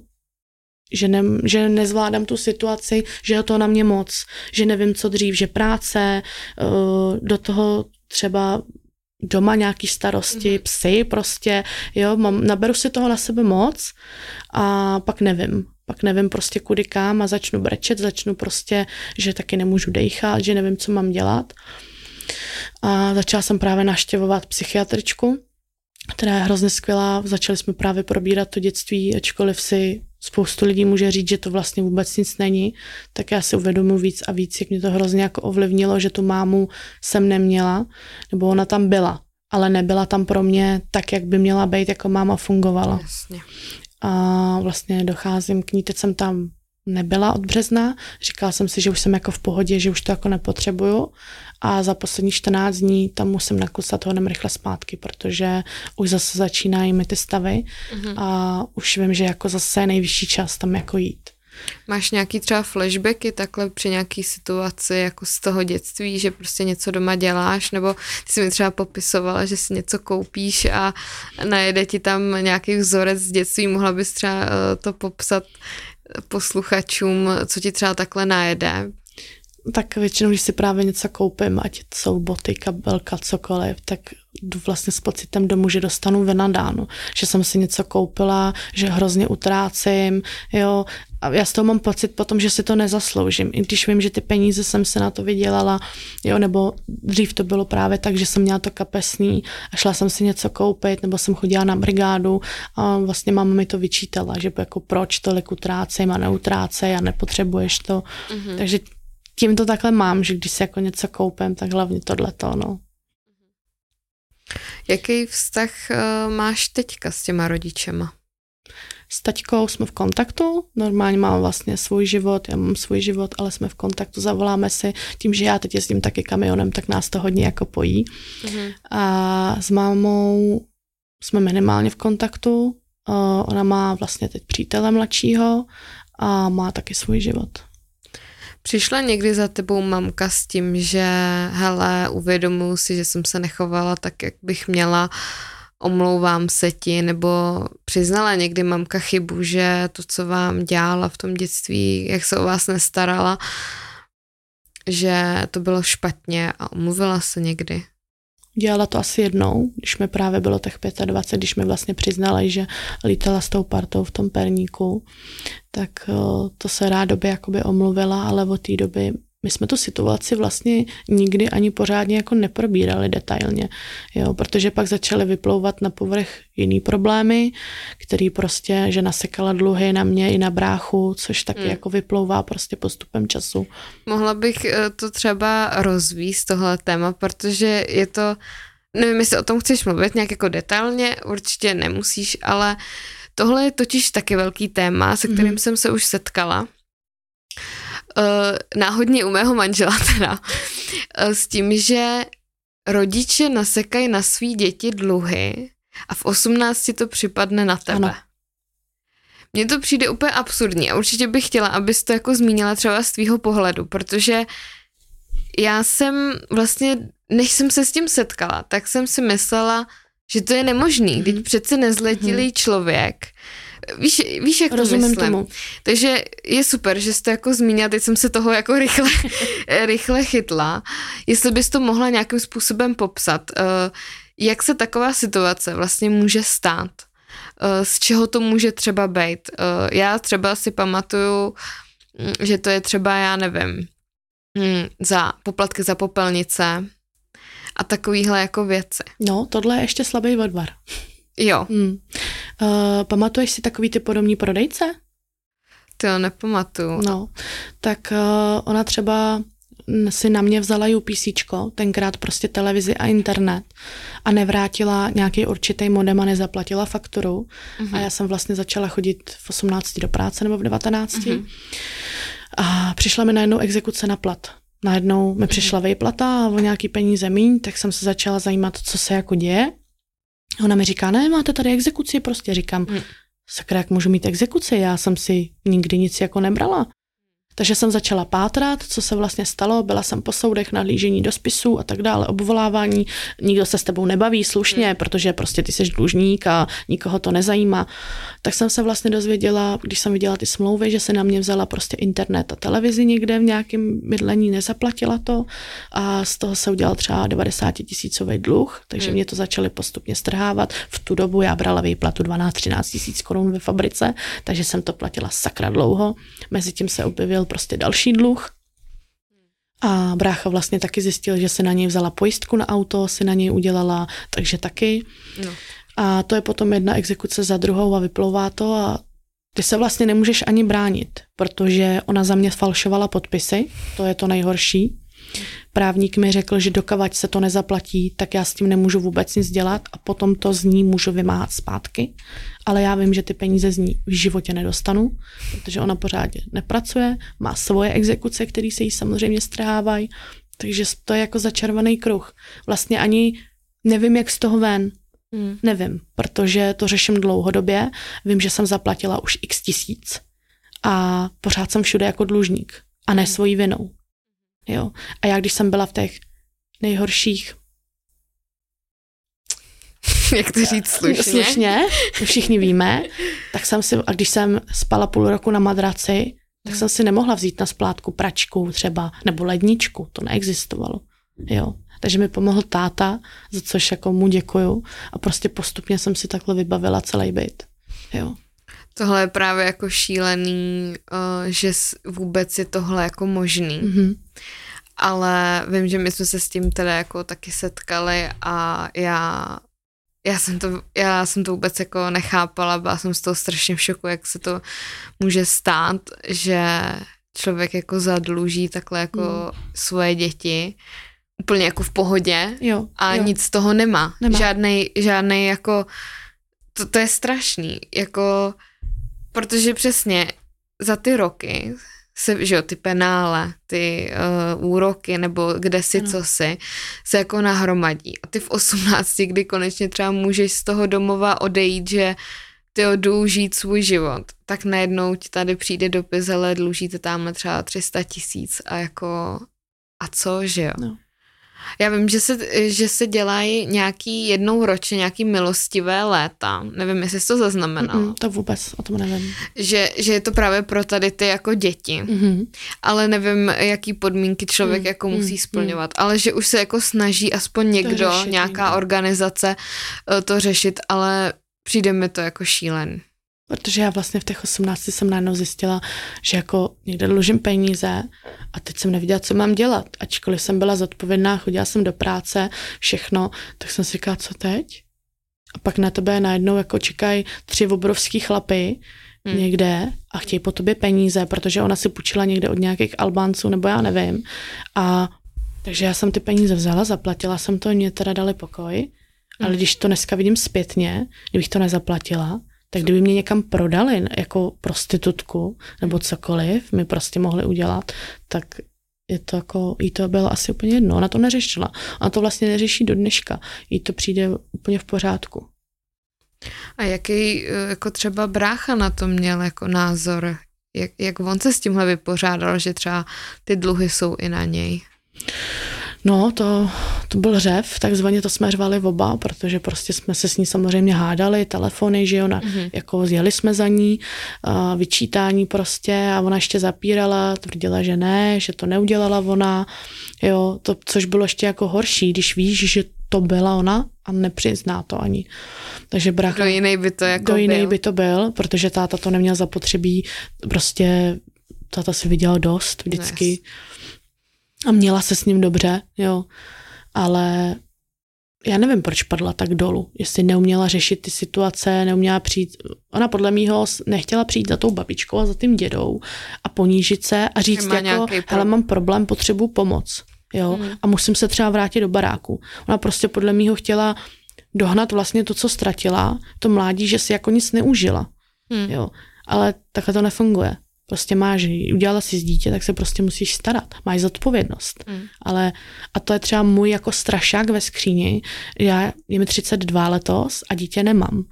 B: že, ne, že nezvládám tu situaci, že je to na mě moc, že nevím, co dřív, že práce, uh, do toho třeba doma nějaký starosti, mm. psy prostě, jo, mám, naberu si toho na sebe moc a pak nevím. Pak nevím prostě kudy kam a začnu brečet, začnu prostě, že taky nemůžu dechat, že nevím, co mám dělat. A začala jsem právě naštěvovat psychiatričku, která je hrozně skvělá. Začali jsme právě probírat to dětství, ačkoliv si spoustu lidí může říct, že to vlastně vůbec nic není, tak já si uvědomuji víc a víc, jak mě to hrozně jako ovlivnilo, že tu mámu jsem neměla, nebo ona tam byla, ale nebyla tam pro mě tak, jak by měla být, jako máma fungovala. Jasně. A vlastně docházím k ní, teď jsem tam nebyla od března, říkala jsem si, že už jsem jako v pohodě, že už to jako nepotřebuju a za poslední 14 dní tam musím nakusat hodně rychle zpátky, protože už zase začínají mi ty stavy mm-hmm. a už vím, že jako zase je nejvyšší čas tam jako jít.
A: Máš nějaký třeba flashbacky takhle při nějaký situaci jako z toho dětství, že prostě něco doma děláš, nebo ty jsi mi třeba popisovala, že si něco koupíš a najede ti tam nějaký vzorec z dětství, mohla bys třeba eh, to popsat posluchačům, co ti třeba takhle najede?
B: Tak většinou, když si právě něco koupím, ať jsou boty, kabelka, cokoliv, tak jdu vlastně s pocitem domů, že dostanu vynadáno, že jsem si něco koupila, že hrozně utrácím, jo, a já z toho mám pocit potom, že si to nezasloužím. I když vím, že ty peníze jsem se na to vydělala, jo, nebo dřív to bylo právě tak, že jsem měla to kapesný a šla jsem si něco koupit, nebo jsem chodila na brigádu a vlastně máma mi to vyčítala, že jako proč tolik utrácím a neutrácej a nepotřebuješ to. Mm-hmm. Takže tím to takhle mám, že když si jako něco koupím, tak hlavně tohleto, no.
A: Jaký vztah uh, máš teďka s těma rodičema?
B: S taťkou jsme v kontaktu, normálně mám vlastně svůj život, já mám svůj život, ale jsme v kontaktu, zavoláme si, tím, že já teď jezdím taky kamionem, tak nás to hodně jako pojí. Mm-hmm. A s mámou jsme minimálně v kontaktu, uh, ona má vlastně teď přítele mladšího a má taky svůj život.
A: Přišla někdy za tebou mamka s tím, že hele, uvědomuji si, že jsem se nechovala tak, jak bych měla, omlouvám se ti, nebo přiznala někdy mamka chybu, že to, co vám dělala v tom dětství, jak se o vás nestarala, že to bylo špatně a omluvila se někdy?
B: Dělala to asi jednou, když mi právě bylo těch 25, když mi vlastně přiznala, že lítala s tou partou v tom perníku, tak eh, to se rádoby jakoby omluvila, ale od té doby my jsme tu situaci vlastně nikdy ani pořádně jako neprobírali detailně, jo, protože pak začaly vyplouvat na povrch jiný problémy, který prostě, že nasekala dluhy na mě i na bráchu, což taky hmm. jako vyplouvá prostě postupem času.
A: Mohla bych eh, to třeba rozvíst tohle téma, protože je to, nevím, jestli o tom chceš mluvit nějak jako detailně, určitě nemusíš, ale tohle je totiž taky velký téma, se kterým hmm. jsem se už setkala náhodně u mého manžela teda, uh, s tím, že rodiče nasekají na svý děti dluhy a v 18 to připadne na tebe. Ano. Mně to přijde úplně absurdní a určitě bych chtěla, abys to jako zmínila třeba z tvýho pohledu, protože já jsem vlastně, než jsem se s tím setkala, tak jsem si myslela, že to je nemožný, mm-hmm. teď přece nezletilý mm-hmm. člověk Víš, víš jak Rozumím to myslím. Tomu. Takže je super, že jste jako zmínila, teď jsem se toho jako rychle, [LAUGHS] rychle chytla. Jestli bys to mohla nějakým způsobem popsat, uh, jak se taková situace vlastně může stát? Uh, z čeho to může třeba být? Uh, já třeba si pamatuju, mm, že to je třeba, já nevím, mm, za poplatky za popelnice a takovýhle jako věci.
B: No, tohle je ještě slabý odvar.
A: Jo. Hmm.
B: Uh, pamatuješ si takový ty podobní prodejce?
A: To nepamatuju.
B: No, tak uh, ona třeba si na mě vzala UPC, tenkrát prostě televizi a internet a nevrátila nějaký určitý modem a nezaplatila fakturu. Uh-huh. A já jsem vlastně začala chodit v 18 do práce nebo v 19. Uh-huh. A přišla mi najednou exekuce na plat. najednou mi přišla výplata a o nějaký peníze míň, tak jsem se začala zajímat, co se jako děje. Ona mi říká, ne, máte tady exekuci, prostě říkám, hmm. sakra, jak můžu mít exekuci, já jsem si nikdy nic jako nebrala. Takže jsem začala pátrat, co se vlastně stalo, byla jsem po soudech, nahlížení do spisů a tak dále, obvolávání, nikdo se s tebou nebaví slušně, hmm. protože prostě ty jsi dlužník a nikoho to nezajímá. Tak jsem se vlastně dozvěděla, když jsem viděla ty smlouvy, že se na mě vzala prostě internet a televizi někde v nějakém bydlení, nezaplatila to a z toho se udělal třeba 90 tisícový dluh, takže hmm. mě to začaly postupně strhávat. V tu dobu já brala výplatu 12-13 tisíc korun ve fabrice, takže jsem to platila sakra dlouho. Mezitím se objevil prostě další dluh. A brácha vlastně taky zjistil, že se na něj vzala pojistku na auto, si na něj udělala, takže taky. No. A to je potom jedna exekuce za druhou a vyplouvá to a ty se vlastně nemůžeš ani bránit, protože ona za mě falšovala podpisy, to je to nejhorší. Právník mi řekl, že dokavať se to nezaplatí, tak já s tím nemůžu vůbec nic dělat a potom to z ní můžu vymáhat zpátky. Ale já vím, že ty peníze z ní v životě nedostanu, protože ona pořádně nepracuje, má svoje exekuce, které se jí samozřejmě strhávají, takže to je jako začarvaný kruh. Vlastně ani nevím, jak z toho ven. Hmm. Nevím, protože to řeším dlouhodobě. Vím, že jsem zaplatila už x tisíc a pořád jsem všude jako dlužník a ne hmm. svojí vinou. Jo. A já, když jsem byla v těch nejhorších
A: jak to říct slušně?
B: Slušně, všichni víme. Tak jsem si, a když jsem spala půl roku na madraci, tak jsem si nemohla vzít na splátku pračku třeba, nebo ledničku, to neexistovalo. Jo. Takže mi pomohl táta, za což jako mu děkuju a prostě postupně jsem si takhle vybavila celý byt. Jo.
A: Tohle je právě jako šílený, uh, že vůbec je tohle jako možný. Mm-hmm. Ale vím, že my jsme se s tím teda jako taky setkali a já já jsem, to, já jsem to vůbec jako nechápala, byla jsem z toho strašně v šoku, jak se to může stát, že člověk jako zadluží takhle jako mm. svoje děti úplně jako v pohodě
B: jo,
A: a
B: jo.
A: nic z toho nemá. nemá. Žádnej, žádnej jako, to, to je strašný, jako Protože přesně za ty roky se, že jo, ty penále, ty uh, úroky nebo kde si, co si, se jako nahromadí. A ty v 18, kdy konečně třeba můžeš z toho domova odejít, že ty jdu žít svůj život, tak najednou ti tady přijde dopis, ale dlužíte tamhle třeba 300 tisíc a jako a co, že jo? No. Já vím, že se, že se dělají nějaký jednou ročně nějaký milostivé léta. Nevím, jestli jsi to zaznamenala. Mm-mm,
B: to vůbec, o tom nevím.
A: Že, že je to právě pro tady ty jako děti. Mm-hmm. Ale nevím, jaký podmínky člověk mm, jako musí mm, splňovat. Mm. Ale že už se jako snaží aspoň někdo, řešit, nějaká někdo. organizace eh, to řešit, ale přijde mi to jako šílen.
B: Protože já vlastně v těch 18 jsem najednou zjistila, že jako někde dlužím peníze a teď jsem nevěděla, co mám dělat. Ačkoliv jsem byla zodpovědná, chodila jsem do práce, všechno, tak jsem si říkala, co teď? A pak na tebe najednou jako čekají tři obrovský chlapy hmm. někde a chtějí po tobě peníze, protože ona si půjčila někde od nějakých Albánců, nebo já nevím. A takže já jsem ty peníze vzala, zaplatila jsem to, mě teda dali pokoj, hmm. ale když to dneska vidím zpětně, kdybych to nezaplatila, tak kdyby mě někam prodali jako prostitutku nebo cokoliv mi prostě mohli udělat, tak je to jako, jí to bylo asi úplně jedno, ona to neřešila. Ona to vlastně neřeší do dneška. Jí to přijde úplně v pořádku.
A: A jaký jako třeba brácha na to měl jako názor? Jak, jak on se s tímhle vypořádal, že třeba ty dluhy jsou i na něj?
B: No, to, to byl řev, takzvaně to jsme řvali oba, protože prostě jsme se s ní samozřejmě hádali, telefony, že jo, na, mm-hmm. jako zjeli jsme za ní, a vyčítání prostě a ona ještě zapírala, tvrdila, že ne, že to neudělala ona, jo, to, což bylo ještě jako horší, když víš, že to byla ona a nepřizná to ani. Takže bracha...
A: Do jiný by to jako
B: Do jiný byl. by to byl, protože táta to neměl zapotřebí, prostě táta si viděl dost vždycky. Yes a měla se s ním dobře, jo, ale já nevím, proč padla tak dolů, jestli neuměla řešit ty situace, neuměla přijít, ona podle mýho nechtěla přijít za tou babičkou a za tím dědou a ponížit se a říct jako, hele, mám problém, potřebuji pomoc, jo, hmm. a musím se třeba vrátit do baráku. Ona prostě podle mýho chtěla dohnat vlastně to, co ztratila, to mládí, že si jako nic neužila, hmm. jo, ale takhle to nefunguje. Prostě máš, udělala si z dítě, tak se prostě musíš starat. Máš zodpovědnost. Mm. Ale, a to je třeba můj jako strašák ve skříni. Já, je mi 32 letos a dítě nemám.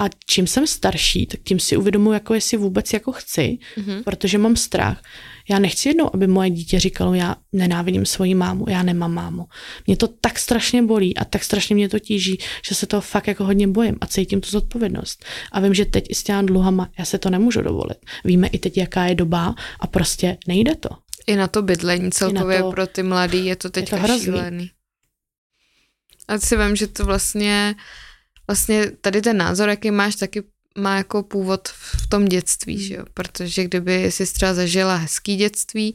B: A čím jsem starší, tak tím si uvědomuji, jako jestli vůbec jako chci, mm-hmm. protože mám strach. Já nechci jednou, aby moje dítě říkalo, já nenávidím svoji mámu, já nemám mámu. Mě to tak strašně bolí a tak strašně mě to tíží, že se toho fakt jako hodně bojím a cítím tu zodpovědnost. A vím, že teď i s těma dluhama já se to nemůžu dovolit. Víme i teď, jaká je doba a prostě nejde to.
A: I na to bydlení celkově to, pro ty mladý je to teď šílený. A si vím, že to vlastně vlastně tady ten názor, jaký máš, taky má jako původ v tom dětství, že jo? protože kdyby si třeba zažila hezký dětství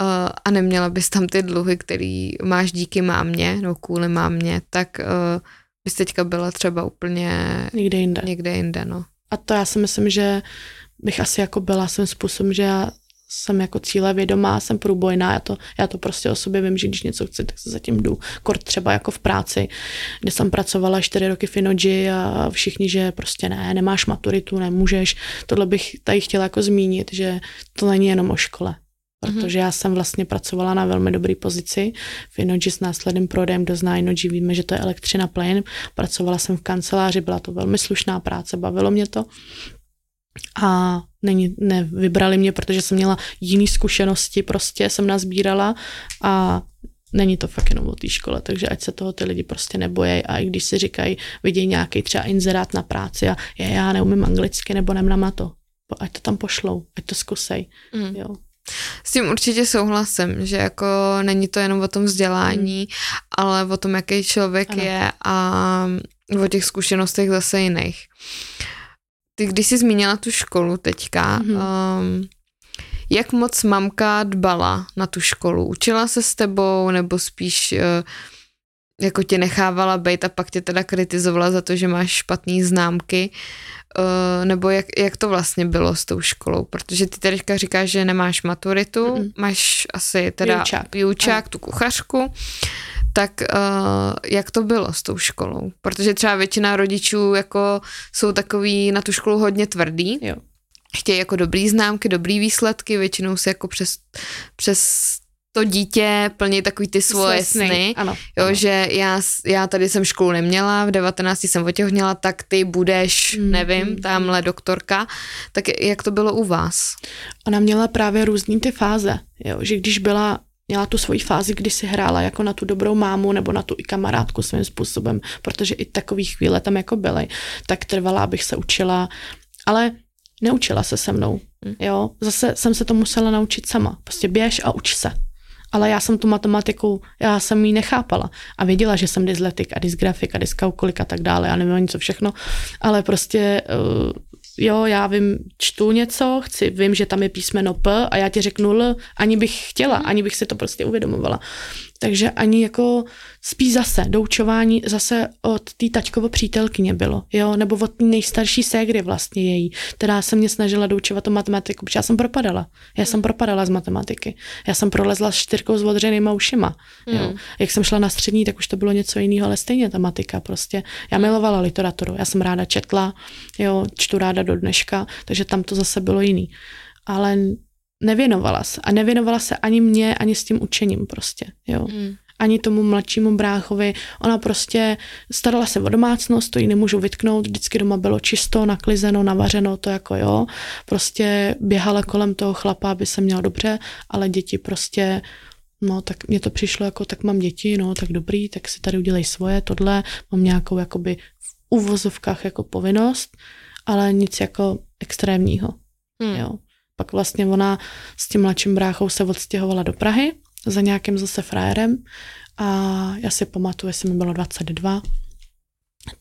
A: uh, a neměla bys tam ty dluhy, který máš díky mámě, no kvůli mámě, tak uh, bys teďka byla třeba úplně
B: někde jinde.
A: Někde jinde no.
B: A to já si myslím, že bych asi jako byla svým způsobem, že já jsem jako cíle vědomá, jsem průbojná, já to, já to prostě o sobě vím, že když něco chci, tak se zatím jdu. Kort třeba jako v práci, kde jsem pracovala čtyři roky v Inoji a všichni, že prostě ne, nemáš maturitu, nemůžeš. Tohle bych tady chtěla jako zmínit, že to není jenom o škole. Protože já jsem vlastně pracovala na velmi dobré pozici v Inoji s následným prodejem, kdo zná Inoji, víme, že to je elektřina plyn. Pracovala jsem v kanceláři, byla to velmi slušná práce, bavilo mě to a není, nevybrali mě, protože jsem měla jiné zkušenosti, prostě jsem nazbírala a není to fakt jenom o té škole, takže ať se toho ty lidi prostě nebojí a i když si říkají, vidějí nějaký třeba inzerát na práci a je, já neumím anglicky nebo nemám na to, ať to tam pošlou, ať to zkusej, mm. jo.
A: S tím určitě souhlasím, že jako není to jenom o tom vzdělání, mm. ale o tom, jaký člověk ano. je a o těch zkušenostech zase jiných. Ty, když jsi zmínila tu školu teďka, mm-hmm. um, jak moc mamka dbala na tu školu? Učila se s tebou nebo spíš uh, jako tě nechávala být a pak tě teda kritizovala za to, že máš špatné známky? Uh, nebo jak, jak to vlastně bylo s tou školou? Protože ty teďka říkáš, že nemáš maturitu, mm-hmm. máš asi teda výučák tu kuchařku tak uh, jak to bylo s tou školou? Protože třeba většina rodičů jako jsou takový na tu školu hodně tvrdý. Jo. Chtějí jako dobrý známky, dobrý výsledky, většinou se jako přes, přes to dítě plní takový ty svoje sny, sny ano, jo, ano. že já, já tady jsem školu neměla, v 19 jsem otěhněla, tak ty budeš, mm, nevím, tamhle doktorka, tak jak to bylo u vás?
B: Ona měla právě různý ty fáze, jo, že když byla měla tu svoji fázi, kdy si hrála jako na tu dobrou mámu nebo na tu i kamarádku svým způsobem, protože i takové chvíle tam jako byly, tak trvala, abych se učila, ale neučila se se mnou, hm. jo, zase jsem se to musela naučit sama, prostě běž a uč se. Ale já jsem tu matematiku, já jsem ji nechápala a věděla, že jsem dysletik a dysgrafik a dyskalkulik a tak dále, já nevím ani co všechno, ale prostě uh, jo, já vím, čtu něco, chci, vím, že tam je písmeno P a já ti řeknu L, ani bych chtěla, mhm. ani bych si to prostě uvědomovala. Takže ani jako spíš zase doučování zase od té tačkovo přítelkyně bylo, jo, nebo od té nejstarší ségry vlastně její, která se mě snažila doučovat o matematiku, protože já jsem propadala. Já jsem propadala z matematiky. Já jsem prolezla s čtyřkou s odřenýma ušima. Jo. Mm. Jak jsem šla na střední, tak už to bylo něco jiného, ale stejně ta matika prostě. Já milovala literaturu, já jsem ráda četla, jo, čtu ráda do dneška, takže tam to zase bylo jiný. Ale nevěnovala se. A nevěnovala se ani mě, ani s tím učením prostě, jo. Mm. Ani tomu mladšímu bráchovi. Ona prostě starala se o domácnost, to jí nemůžu vytknout, vždycky doma bylo čisto, naklizeno, navařeno, to jako jo. Prostě běhala kolem toho chlapa, aby se měl dobře, ale děti prostě No, tak mně to přišlo jako, tak mám děti, no, tak dobrý, tak si tady udělej svoje, tohle, mám nějakou jakoby v uvozovkách jako povinnost, ale nic jako extrémního, hmm. jo. Pak vlastně ona s tím mladším bráchou se odstěhovala do Prahy za nějakým zase frajerem a já si pamatuju, jestli mi bylo 22,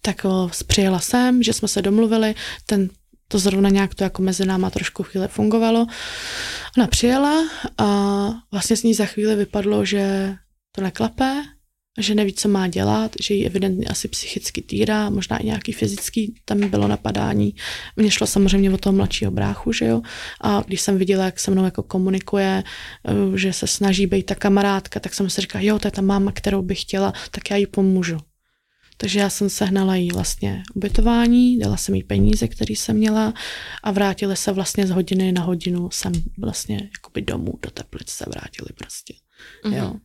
B: tak přijela jsem, že jsme se domluvili, ten to zrovna nějak to jako mezi náma trošku chvíli fungovalo. Ona přijela a vlastně s ní za chvíli vypadlo, že to neklape, že neví, co má dělat, že ji evidentně asi psychicky týrá, možná i nějaký fyzický, tam bylo napadání. Mně šlo samozřejmě o toho mladšího bráchu, že jo, a když jsem viděla, jak se mnou jako komunikuje, eh, že se snaží být ta kamarádka, tak jsem si říkala, jo, to je ta máma, kterou bych chtěla, tak já jí pomůžu. Takže já jsem sehnala jí vlastně ubytování, dala jsem jí peníze, které jsem měla a vrátili se vlastně z hodiny na hodinu sem vlastně jakoby domů do Teplic se vrátili prostě. Mm-hmm. Jo.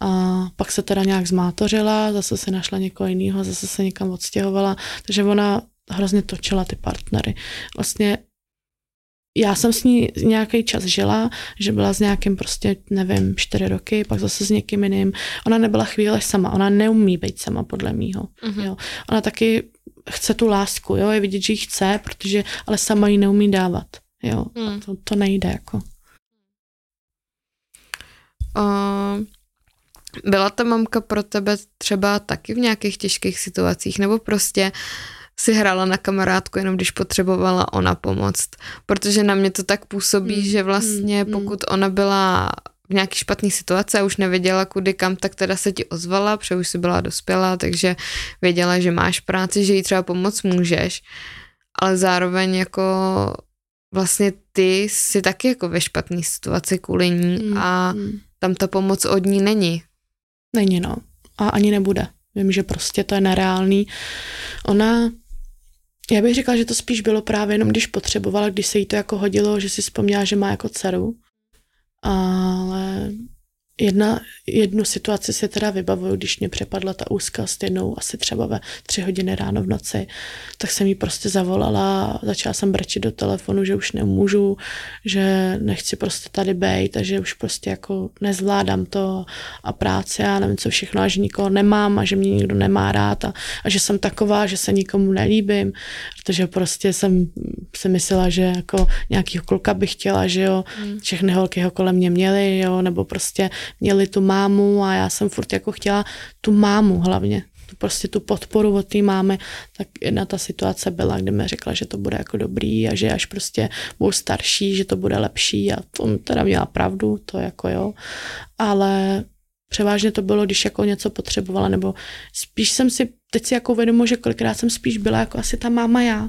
B: A pak se teda nějak zmátořila, zase si našla někoho jiného, zase se někam odstěhovala, takže ona hrozně točila ty partnery. Vlastně já jsem s ní nějaký čas žila, že byla s nějakým prostě, nevím, čtyři roky, pak zase s někým jiným. Ona nebyla chvíle sama, ona neumí být sama, podle mýho. Mm-hmm. Jo. Ona taky chce tu lásku, jo, je vidět, že ji chce, protože, ale sama ji neumí dávat, jo. Mm. To, to nejde, jako.
A: Uh, byla ta mamka pro tebe třeba taky v nějakých těžkých situacích, nebo prostě si hrála na kamarádku, jenom když potřebovala ona pomoct. Protože na mě to tak působí, mm, že vlastně mm, pokud ona byla v nějaký špatný situace a už nevěděla kudy kam, tak teda se ti ozvala, protože už si byla dospělá, takže věděla, že máš práci, že jí třeba pomoct můžeš, ale zároveň jako vlastně ty jsi taky jako ve špatné situaci kvůli ní mm, a mm. tam ta pomoc od ní není.
B: Není, no. A ani nebude. Vím, že prostě to je nereálný. Ona, já bych řekla, že to spíš bylo právě jenom, když potřebovala, když se jí to jako hodilo, že si vzpomněla, že má jako dceru. Ale Jedna, jednu situaci si teda vybavuju, když mě přepadla ta úzkost jednou asi třeba ve tři hodiny ráno v noci, tak jsem jí prostě zavolala, začala jsem brečet do telefonu, že už nemůžu, že nechci prostě tady být a že už prostě jako nezvládám to a práce a nevím co všechno a že nikoho nemám a že mě nikdo nemá rád a, a že jsem taková, že se nikomu nelíbím, protože prostě jsem si myslela, že jako nějakýho kluka bych chtěla, že jo, hmm. všechny holky ho kolem mě měly, jo, nebo prostě měli tu mámu a já jsem furt jako chtěla tu mámu hlavně, tu prostě tu podporu od té mámy, tak jedna ta situace byla, kdy mi řekla, že to bude jako dobrý a že až prostě budu starší, že to bude lepší a to teda měla pravdu, to jako jo, ale převážně to bylo, když jako něco potřebovala, nebo spíš jsem si, teď si jako uvědomuji, že kolikrát jsem spíš byla jako asi ta máma já,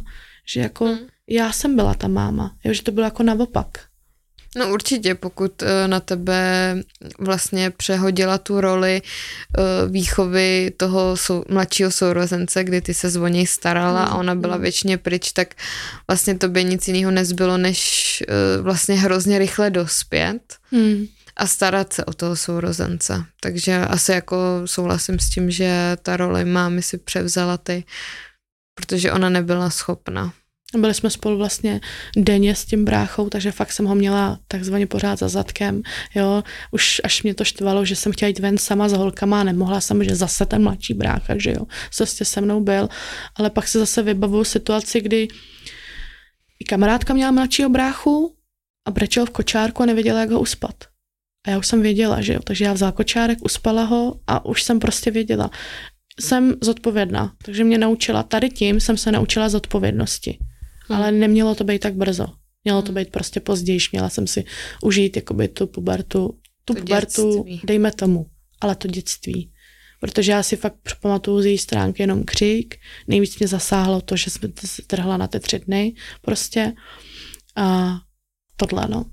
B: že jako mm. já jsem byla ta máma, jo, že to bylo jako naopak.
A: No určitě, pokud eh, na tebe vlastně přehodila tu roli eh, výchovy toho sou, mladšího sourozence, kdy ty se zvoněj starala a ona byla mm. většině pryč, tak vlastně to by nic jiného nezbylo, než eh, vlastně hrozně rychle dospět hmm. a starat se o toho sourozence. Takže asi jako souhlasím s tím, že ta role mámy si převzala ty, protože ona nebyla schopna.
B: Byli jsme spolu vlastně denně s tím bráchou, takže fakt jsem ho měla takzvaně pořád za zadkem, jo. Už až mě to štvalo, že jsem chtěla jít ven sama s holkama a nemohla jsem, že zase ten mladší brácha, že jo, prostě se mnou byl. Ale pak se zase vybavuju situaci, kdy i kamarádka měla mladšího bráchu a brečel v kočárku a nevěděla, jak ho uspat. A já už jsem věděla, že jo, takže já vzala kočárek, uspala ho a už jsem prostě věděla. Jsem zodpovědná, takže mě naučila, tady tím jsem se naučila zodpovědnosti. Hmm. Ale nemělo to být tak brzo. Mělo to hmm. být prostě později, měla jsem si užít jakoby tu pubertu, tu to pubertu, dětství. dejme tomu, ale to dětství. Protože já si fakt pamatuju z její stránky jenom křik, nejvíc mě zasáhlo to, že jsme se trhla na ty tři dny prostě a tohle, no.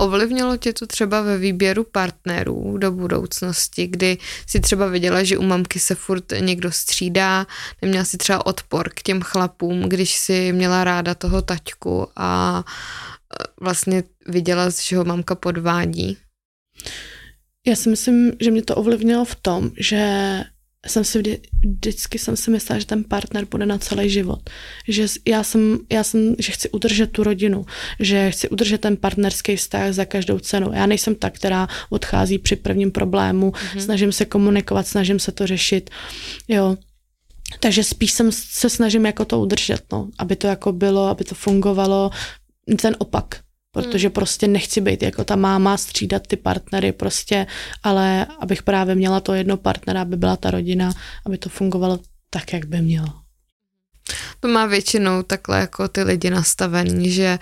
A: Ovlivnilo tě to třeba ve výběru partnerů do budoucnosti, kdy si třeba viděla, že u mamky se furt někdo střídá, neměla si třeba odpor k těm chlapům, když si měla ráda toho taťku a e, vlastně viděla, že ho mamka podvádí?
B: Já si myslím, že mě to ovlivnilo v tom, že jsem si vždy, vždycky jsem si myslela, že ten partner bude na celý život. Že já jsem, já jsem, že chci udržet tu rodinu, že chci udržet ten partnerský vztah za každou cenu. Já nejsem ta, která odchází při prvním problému, mm-hmm. snažím se komunikovat, snažím se to řešit, jo. Takže spíš jsem se snažím jako to udržet, no, aby to jako bylo, aby to fungovalo, ten opak, protože hmm. prostě nechci být jako ta máma, střídat ty partnery prostě, ale abych právě měla to jedno partnera, aby byla ta rodina, aby to fungovalo tak, jak by mělo.
A: To má většinou takhle jako ty lidi nastavený, že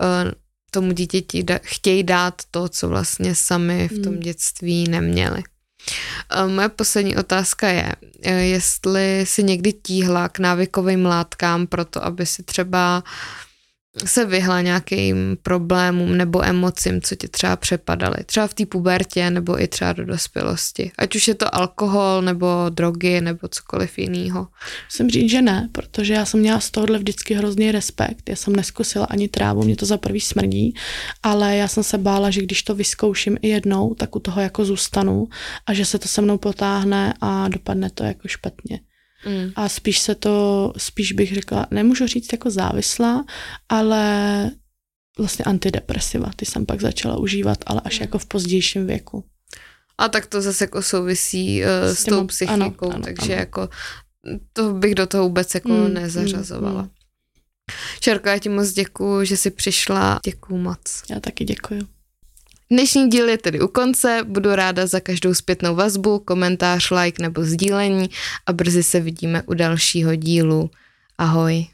A: uh, tomu dítěti da, chtějí dát to, co vlastně sami v tom hmm. dětství neměli. Uh, moje poslední otázka je, uh, jestli si někdy tíhla k návykovým látkám pro to, aby si třeba se vyhla nějakým problémům nebo emocím, co tě třeba přepadaly. Třeba v té pubertě nebo i třeba do dospělosti. Ať už je to alkohol nebo drogy nebo cokoliv jiného.
B: Musím říct, že ne, protože já jsem měla z tohohle vždycky hrozný respekt. Já jsem neskusila ani trávu, mě to za prvý smrdí, ale já jsem se bála, že když to vyzkouším i jednou, tak u toho jako zůstanu a že se to se mnou potáhne a dopadne to jako špatně. Mm. A spíš se to, spíš bych řekla, nemůžu říct jako závislá, ale vlastně antidepresiva, ty jsem pak začala užívat, ale až mm. jako v pozdějším věku.
A: A tak to zase jako souvisí uh, s, s tou psychikou, ano, ano, takže ano. jako to bych do toho vůbec jako mm, nezařazovala. Mm, mm. Šarko, já ti moc děkuju, že jsi přišla. Děkuju moc.
B: Já taky děkuju.
A: Dnešní díl je tedy u konce, budu ráda za každou zpětnou vazbu, komentář, like nebo sdílení a brzy se vidíme u dalšího dílu. Ahoj.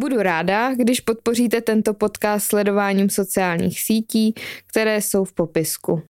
A: Budu ráda, když podpoříte tento podcast sledováním sociálních sítí, které jsou v popisku.